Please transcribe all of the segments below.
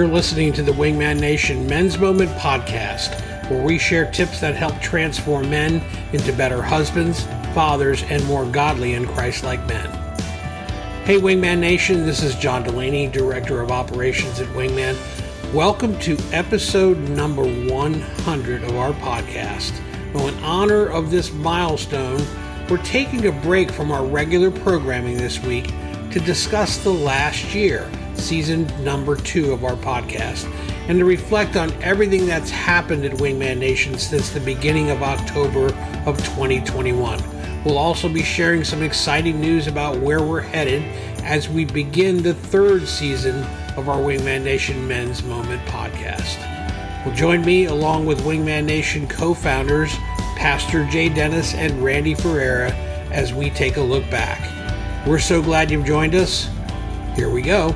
You're listening to the Wingman Nation Men's Moment podcast, where we share tips that help transform men into better husbands, fathers, and more godly and Christ like men. Hey, Wingman Nation, this is John Delaney, Director of Operations at Wingman. Welcome to episode number 100 of our podcast. Now, in honor of this milestone, we're taking a break from our regular programming this week to discuss the last year season number two of our podcast, and to reflect on everything that's happened at Wingman Nation since the beginning of October of 2021. We'll also be sharing some exciting news about where we're headed as we begin the third season of our Wingman Nation Men's Moment podcast. Well, join me along with Wingman Nation co founders, Pastor Jay Dennis and Randy Ferreira, as we take a look back. We're so glad you've joined us. Here we go.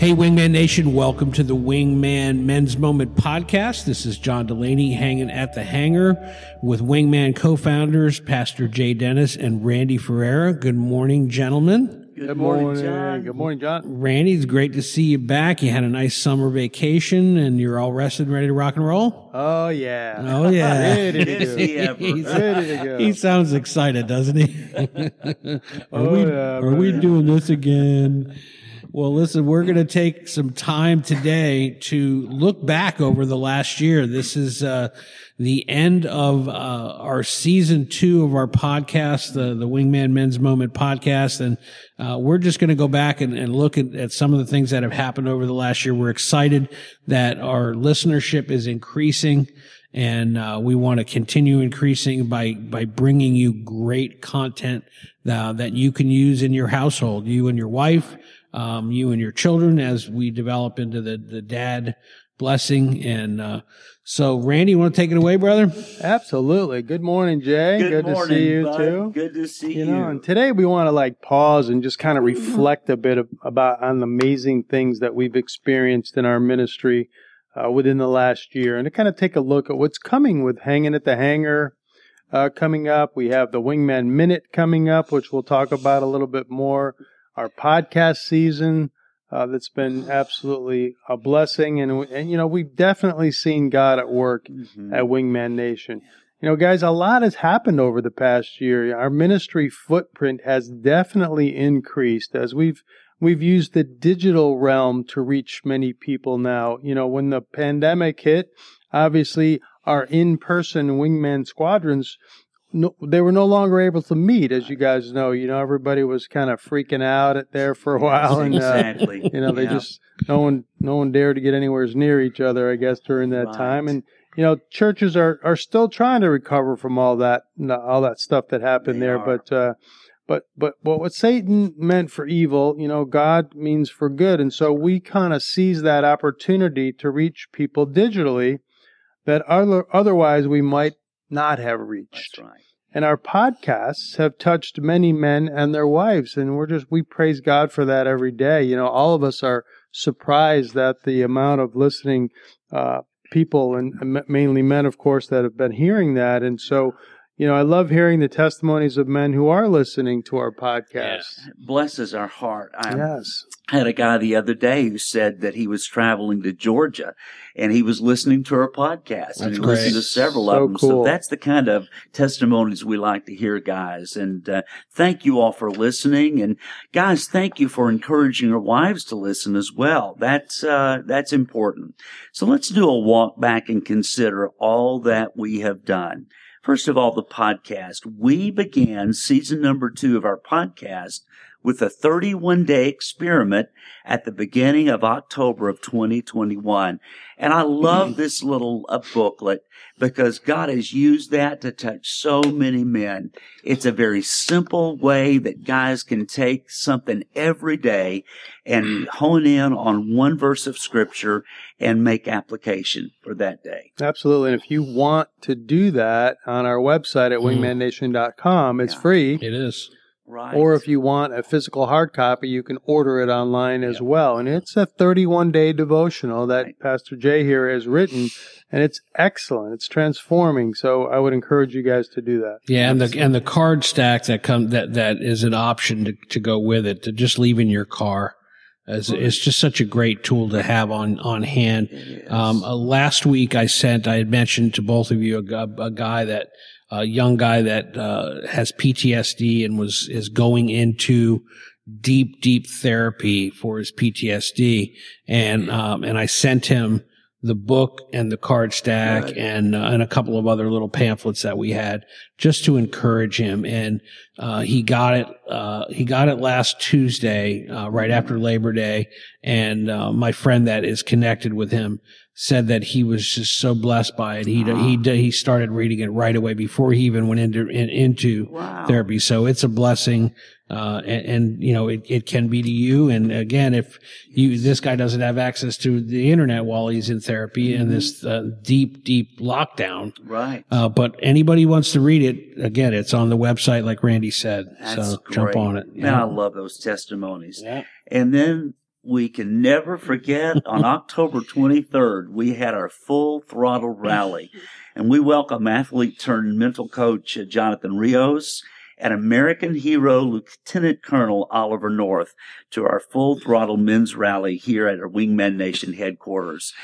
Hey, Wingman Nation, welcome to the Wingman Men's Moment podcast. This is John Delaney hanging at the hangar with Wingman co founders, Pastor Jay Dennis and Randy Ferreira. Good morning, gentlemen. Good, Good morning, morning, John. Good morning, John. Randy, it's great to see you back. You had a nice summer vacation and you're all rested and ready to rock and roll? Oh, yeah. Oh, yeah. ready to go. He's, ready to go. He sounds excited, doesn't he? are oh, we, yeah, are we doing this again? Well, listen, we're going to take some time today to look back over the last year. This is uh, the end of uh, our season two of our podcast, the, the Wingman Men's Moment podcast. And uh, we're just going to go back and, and look at, at, some of the things that have happened over the last year. We're excited that our listenership is increasing. And uh, we want to continue increasing by by bringing you great content uh, that you can use in your household, you and your wife, um, you and your children as we develop into the, the dad blessing. And uh, so, Randy, you want to take it away, brother? Absolutely. Good morning, Jay. Good, Good morning, to see you bud. too. Good to see You you. know, and today we want to like pause and just kind of reflect a bit of, about on the amazing things that we've experienced in our ministry uh, within the last year, and to kind of take a look at what's coming with hanging at the hangar. Uh, coming up, we have the Wingman Minute coming up, which we'll talk about a little bit more our podcast season uh, that's been absolutely a blessing. And, and, you know, we've definitely seen God at work Mhm. at Wingman Nation. You know, guys, a lot has happened over the past year. Our ministry footprint has definitely increased as we've we've used the digital realm to reach many people now. You know, when the pandemic hit, obviously our in-person wingman squadrons no, they were no longer able to meet, as you guys know. You know, everybody was kind of freaking out at there for a while, and uh, exactly. you know, they Yeah. just no one no one dared to get anywhere near each other. I guess during that Right. time, and you know, churches are are still trying to recover from all that all that stuff that happened They there. are. But uh, but but what what Satan meant for evil, you know, God means for good, and so we kind of seize that opportunity to reach people digitally that other, otherwise we might not have reached. Right. And our podcasts have touched many men and their wives. And we're just, we praise God for that every day. You know, all of us are surprised at the amount of listening uh, people, and mainly men, of course, that have been hearing that. And so, you know, I love hearing the testimonies of men who are listening to our podcast. Blesses our heart. I Yes. had a guy the other day who said that he was traveling to Georgia and he was listening to our podcast and That's he listened to several So of them. So that's the kind of testimonies we like to hear, guys. And uh, thank you all for listening. And guys, thank you for encouraging your wives to listen as well. That's uh, that's important. So let's do a walk back and consider all that we have done. First of all, the podcast. We began season number two of our podcast with a 31 day experiment at the beginning of October of 2021. And I love this little uh, booklet because God has used that to touch so many men. It's a very simple way that guys can take something every day and hone in on one verse of scripture and make application for that day. Absolutely. And if you want to do that on our website at Mm. wingmannation.com, it's Yeah. free. It is. Right. Or if you want a physical hard copy, you can order it online as well. And it's a 31 day devotional that Right. Pastor Jay here has written, and it's excellent. It's transforming. So I would encourage you guys to do that. Yeah, and the and the card stack that come that that is an option to, to go with it to just leave in your car. It's, it's just such a great tool to have on on hand. Is. Um, uh, last week I sent I had mentioned to both of you a, a guy that a young guy that uh, has PTSD and was is going into deep deep therapy for his PTSD and um, and I sent him the book and the card stack Good. and uh, and a couple of other little pamphlets that we had just to encourage him and uh, he got it uh, he got it last Tuesday uh, right after Labor Day and uh, my friend that is connected with him said that he was just so blessed by it he he he started reading it right away before he even went into in, into wow. therapy. So it's a blessing. Uh, and, and, you know, it, it can be to you. And again, if you, this guy doesn't have access to the internet while he's in therapy in this uh, deep, deep lockdown. Right. Uh, but anybody wants to read it, again, it's on the website, like Randy said. That's so great. jump on it. Man, I love those testimonies. Yeah. And then we can never forget on October 23rd, we had our full throttle rally and we welcome athlete turned mental coach uh, Jonathan Rios and American hero Lieutenant Colonel Oliver North to our full throttle men's rally here at our Wingman Nation headquarters.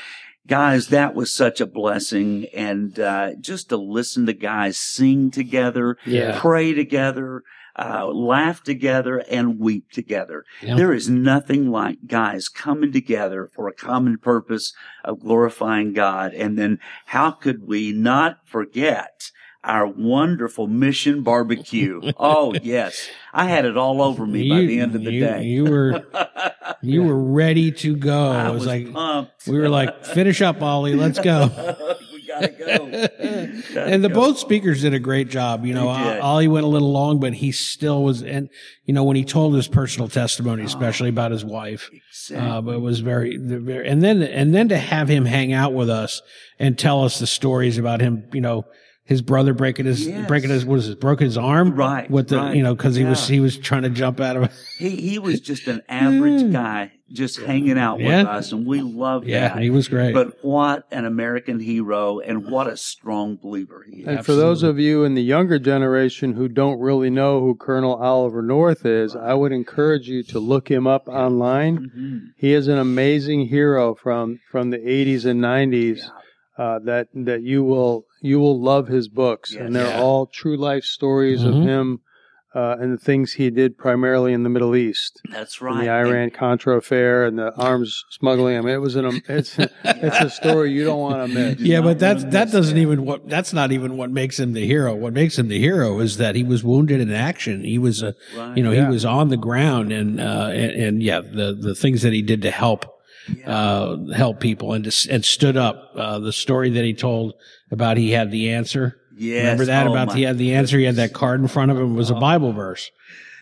Guys, that was such a blessing. And uh, just to listen to guys sing together, Yeah. pray together, uh, laugh together, and weep together. Yeah. There is nothing like guys coming together for a common purpose of glorifying God. And then how could we not forget our wonderful mission barbecue? oh, yes. I had it all over me by the end of the you- day. You were, you were ready to go. I it was, like, pumped. we were like, finish up, Ollie. Let's go. we gotta go. Gotta and the go. both speakers did a great job. You know. Ollie went a little long, but he still was. And you know, when he told his personal testimony, especially about his wife, uh, but it was very, very. And then, and then to have him hang out with us and tell us the stories about him. You know, his brother breaking his Yes. breaking his what is it? Broke his arm. Right, With the right. you know because he was he was trying to jump out of. He he was just an average guy, just hanging out with us, and we loved him. Yeah, that. he was great. But what an American hero, and what a strong believer he is. And for those of you in the younger generation who don't really know who Colonel Oliver North is, I would encourage you to look him up online. Mhm. He is an amazing hero from from the 80s and 90s. Uh, that that you will you will love his books, Yes. and they're Yeah. all true life stories Mhm. of him uh, and the things he did primarily in the Middle East, That's right. the Iran Contra affair and the arms smuggling. I mean, it was an um, it's it's a story you don't want to miss. yeah, but that's that doesn't that. even what that's not even what makes him the hero. What makes him the hero is that he was wounded in action. He was a Right. you know Yeah. he was on the ground and uh and, and yeah the the things that he did to help uh help people and just and stood up. Uh the story that he told about he had the answer. Yes. Remember that Oh, about he had the answer. He had that card in front of him. It was a Bible verse.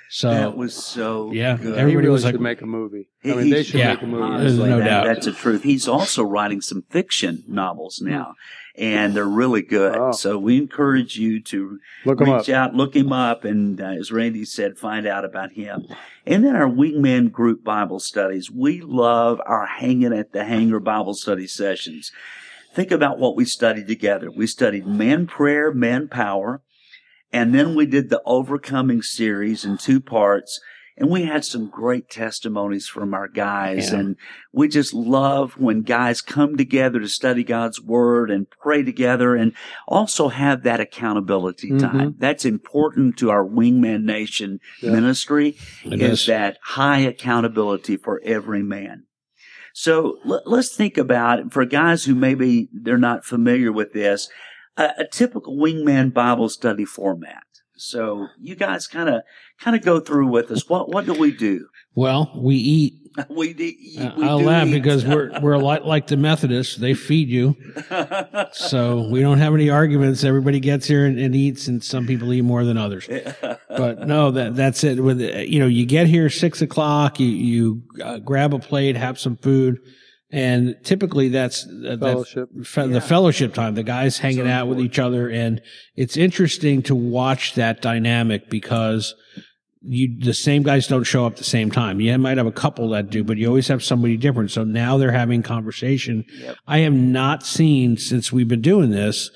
So That was so Yeah, good. Everybody really was should like- make a movie. He- I mean, they should- should Yeah. make a movie. There's Honestly, no that- doubt. That's the truth. He's also writing some fiction novels now, and they're really good. Oh. So we encourage you to Look reach out, look him up, and uh, as Randy said, find out about him. And then our Wingman Group Bible studies. We love our hanging at the hangar Bible study sessions. Think about what we studied together. We studied man prayer, man power, and then we did the overcoming series in two parts. And we had some great testimonies from our guys. Yeah. And we just love when guys come together to study God's word and pray together and also have that accountability Mhm. time. That's important to our Wingman Nation Yeah. ministry It is is. that high accountability for every man. So let, us think about for guys who maybe they're not familiar with this, a, a typical wingman Bible study format. So you guys kind of kind of go through with us. What what do we do? well, we eat. We, do- Uh, we I'll laugh eat. because we're we're like, like the Methodists. They feed you, so we don't have any arguments. Everybody gets here and, and eats, and some people eat more than others. But no, that that's it. With you know, you get here six o'clock. You you uh, grab a plate, have some food, and typically that's uh, Fellowship. That, fe- the fellowship time. The guys hanging So out with each other, and it's interesting to watch that dynamic because you the same guys don't show up at the same time. You might have a couple that do, but you always have somebody different. So now they're having conversation. Yep. I have not seen since we've been doing this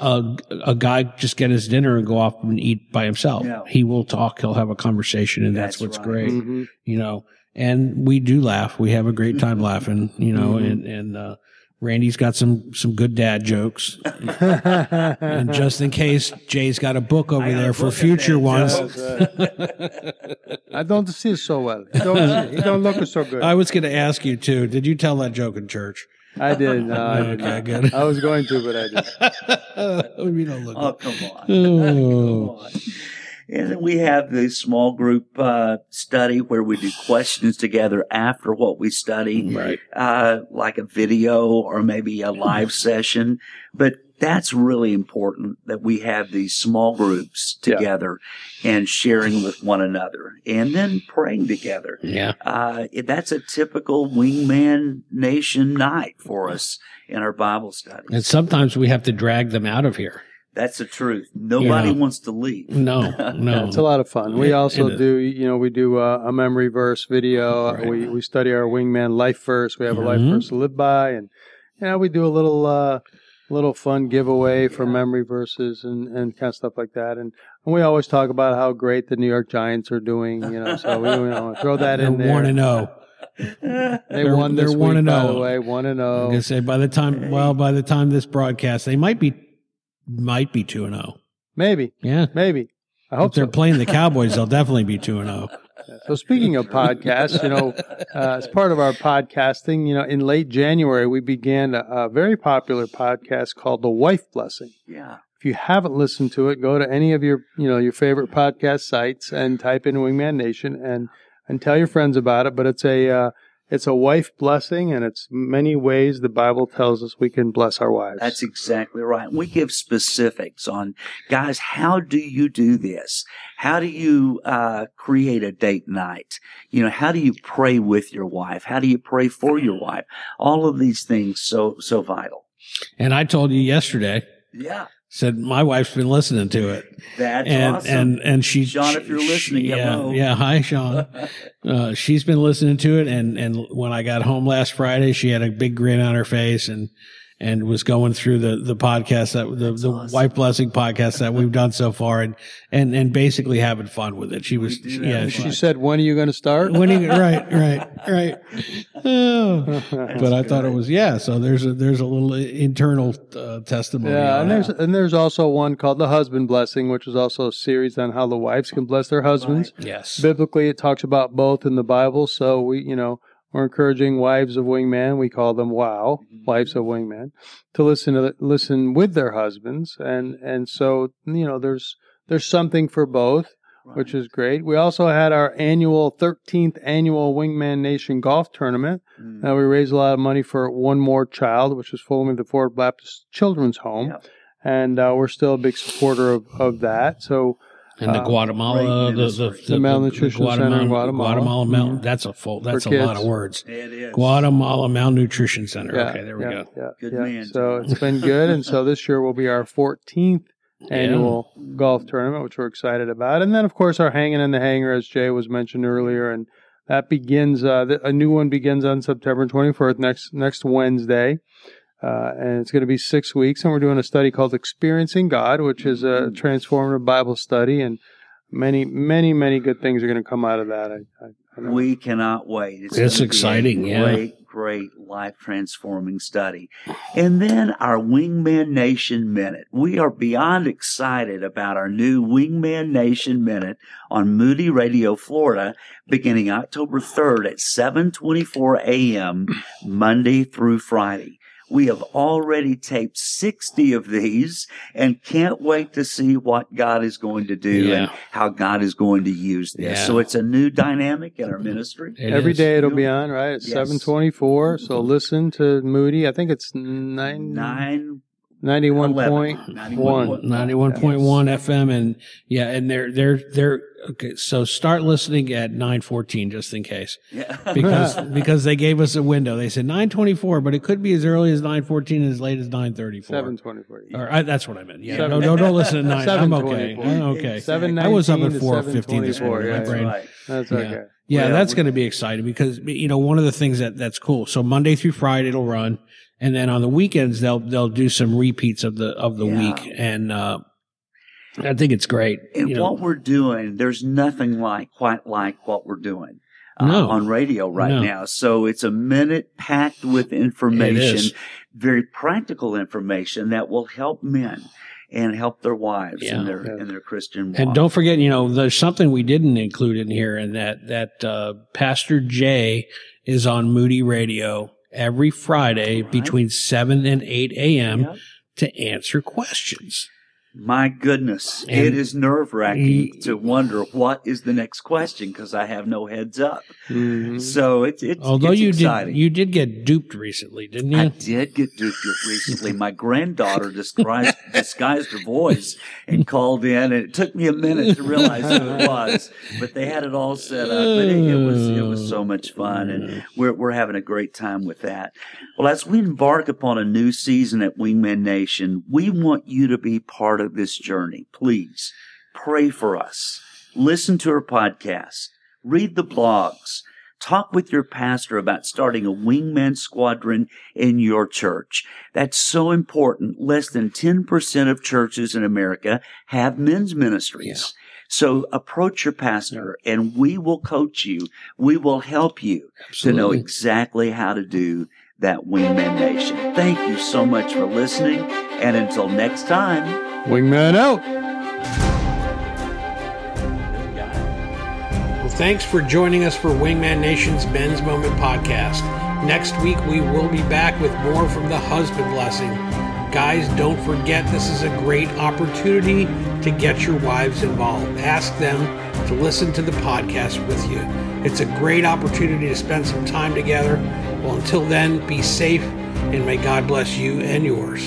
a, a guy just get his dinner and go off and eat by himself. No. He will talk. He'll have a conversation, and that's, That's what's right. great. Mhm. You know, and we do laugh. We have a great time laughing. You know, Mhm. and and uh, Randy's got some some good dad jokes. And just in case, Jay's got a book over I there for book of future ones. I don't see it so well. He don't, he don't look so good. I was going to ask you too. Did you tell that joke in church? I did. No, I did Okay, good. I was going to, but I didn't. we don't look. Oh, come on. Oh. Come on. And then we have the small group uh, study where we do questions together after what we study, Right. uh, like a video or maybe a live session. But that's really important that we have these small groups Yeah. together and sharing with one another and then praying together. Yeah. Uh, that's a typical wingman nation night for us in our Bible study. And sometimes we have to drag them out of here. That's the truth. Nobody Yeah. wants to leave. No, no. It's a lot of fun. We Yeah, also and, uh, do, you know, we do uh, a memory verse video. Right. We we study our wingman life verse. We have a life Mhm. verse to live by, and you know, we do a little uh, little fun giveaway for memory verses and and kind of stuff like that. And, and we always talk about how great the New York Giants are doing. You know, so we you know, throw that in there. one and zero. They They're- won this they're one week, and by oh. the way, one and I'm zero. gonna say by the time, well, by the time this broadcast, they might be, might be two and zero. Maybe, Yeah. maybe. I If hope they're so. playing the Cowboys, they'll definitely be two and oh. zero. So speaking of podcasts, you know, uh, as part of our podcasting, you know, in late January we began a, a very popular podcast called The Wife Blessing. Yeah. If you haven't listened to it, go to any of your, you know, your favorite podcast sites and type in Wingman Nation and and tell your friends about it. But it's a uh, it's a wife blessing, and it's many ways the Bible tells us we can bless our wives. That's exactly right. We give specifics on, guys, how do you do this? How do you uh, create a date night? You know, how do you pray with your wife? How do you pray for your wife? All of these things so so vital. And I told you yesterday, Yeah, said my wife's been listening to it, that's and awesome. and and she, Sean, if you're she- listening, yeah, hello. yeah, hi, Sean. Uh, she's been listening to it, and and when I got home last Friday, she had a big grin on her face, and and was going through the the podcast that the the awesome. wife blessing podcast that we've done so far, and and and basically having fun with it. She was, do yeah, she, she said, "When are you going to start?" when you, right, right, right. Oh. but I thought it was yeah. So there's a there's a little internal uh, testimony. Yeah, and it. there's and there's also one called the husband blessing, which is also a series on how the wives can bless their husbands. yes, Biblically, it talks about both in the Bible. So we, you know, we're encouraging wives of wingman. We call them WOW, wives of wingman, to listen to the, listen with their husbands, and and so you know, there's there's something for both, which is great. We also had our annual 13th annual Wingman Nation golf tournament. Mm. Now we raised a lot of money for One More Child, which is Fulham the Ford Baptist Children's Home, Yep. and uh, we're still a big supporter of, of that. So and the uh, Guatemala, great the the, ministry. The malnutrition center in Guatemala. Guatemala mal- Mhm. that's a full. That's a kids. lot of words. It is. Guatemala Malnutrition Center. yeah, okay, there we yeah, go. Yeah, Good yeah. man, So it's been good, and so this year will be our 14th Yeah. annual golf tournament, which we're excited about. And then, of course, our hanging in the hangar, as Jay was mentioned earlier, and that begins. Uh, the, a new one begins on September 24th, next next Wednesday, uh, and it's going to be six weeks. And we're doing a study called "Experiencing God," which is a transformative Bible study, and many, many, many good things are going to come out of that. I, I, I. We cannot wait. It's gonna be exciting, yeah. Great, great life transforming study. And then our Wingman Nation Minute. We are beyond excited about our new Wingman Nation Minute on Moody Radio, Florida, beginning October 3rd at 7:24 a.m. Monday through Friday. We have already taped 60 of these and can't wait to see what God is going to do and how God is going to use this. Yeah. So it's a new dynamic in our ministry. It Every is. day it'll be on right at Yes. seven twenty four. So listen to Moody. I think it's nine Nine Ninety-one point 11. one. 91.1 FM and yeah and they're they're they're okay so start listening at 9:14 just in case Yeah. because because they gave us a window they said 9:24 but it could be as early as 9:14 and as late as 9:34 Seven twenty-four. or I, that's what I meant yeah Seven- no no don't listen at 9 I'm okay 7:24. I'm okay Seven I was up at 4:15 this 7:24, morning my yeah. That's brain right. That's Yeah. Yeah, that's going to be exciting because you know one of the things that that's cool. So Monday through Friday it'll run, and then on the weekends they'll they'll do some repeats of the of the Yeah. week, and uh, I think it's great. And you know. what we're doing, there's nothing like quite like what we're doing. uh, No. on radio right No. now. So it's a minute packed with information, very practical information that will help men and help their wives Yeah. in their Yeah. in their Christian walk. And don't forget, you know, there's something we didn't include in here, and that that uh, Pastor Jay is on Moody Radio every Friday Right. between seven and eight a.m. Yep. to answer questions. My goodness, And it is nerve wracking to wonder what is the next question because I have no heads up. Mhm. So it's it's Although it's you exciting. did, you did get duped recently, didn't you? I did get duped recently. My granddaughter disguised, disguised her voice and called in, and it took me a minute to realize who it was. But they had it all set up. But it, it was it was so much fun, and we're we're having a great time with that. Well, as we embark upon a new season at Wingman Nation, we want you to be part of this journey. Please pray for us. Listen to our podcast. Read the blogs. Talk with your pastor about starting a wingman squadron in your church. That's so important. Less than 10% of churches in America have men's ministries. So approach your pastor and we will coach you. We will help you to know exactly how to do that wingman nation. Thank you so much for listening. And until next time, Wingman out. Well, thanks for joining us for Wingman Nation's Men's Moment podcast. Next week, we will be back with more from the husband blessing. Guys, don't forget this is a great opportunity to get your wives involved. Ask them to listen to the podcast with you. It's a great opportunity to spend some time together. Well, until then, be safe and may God bless you and yours.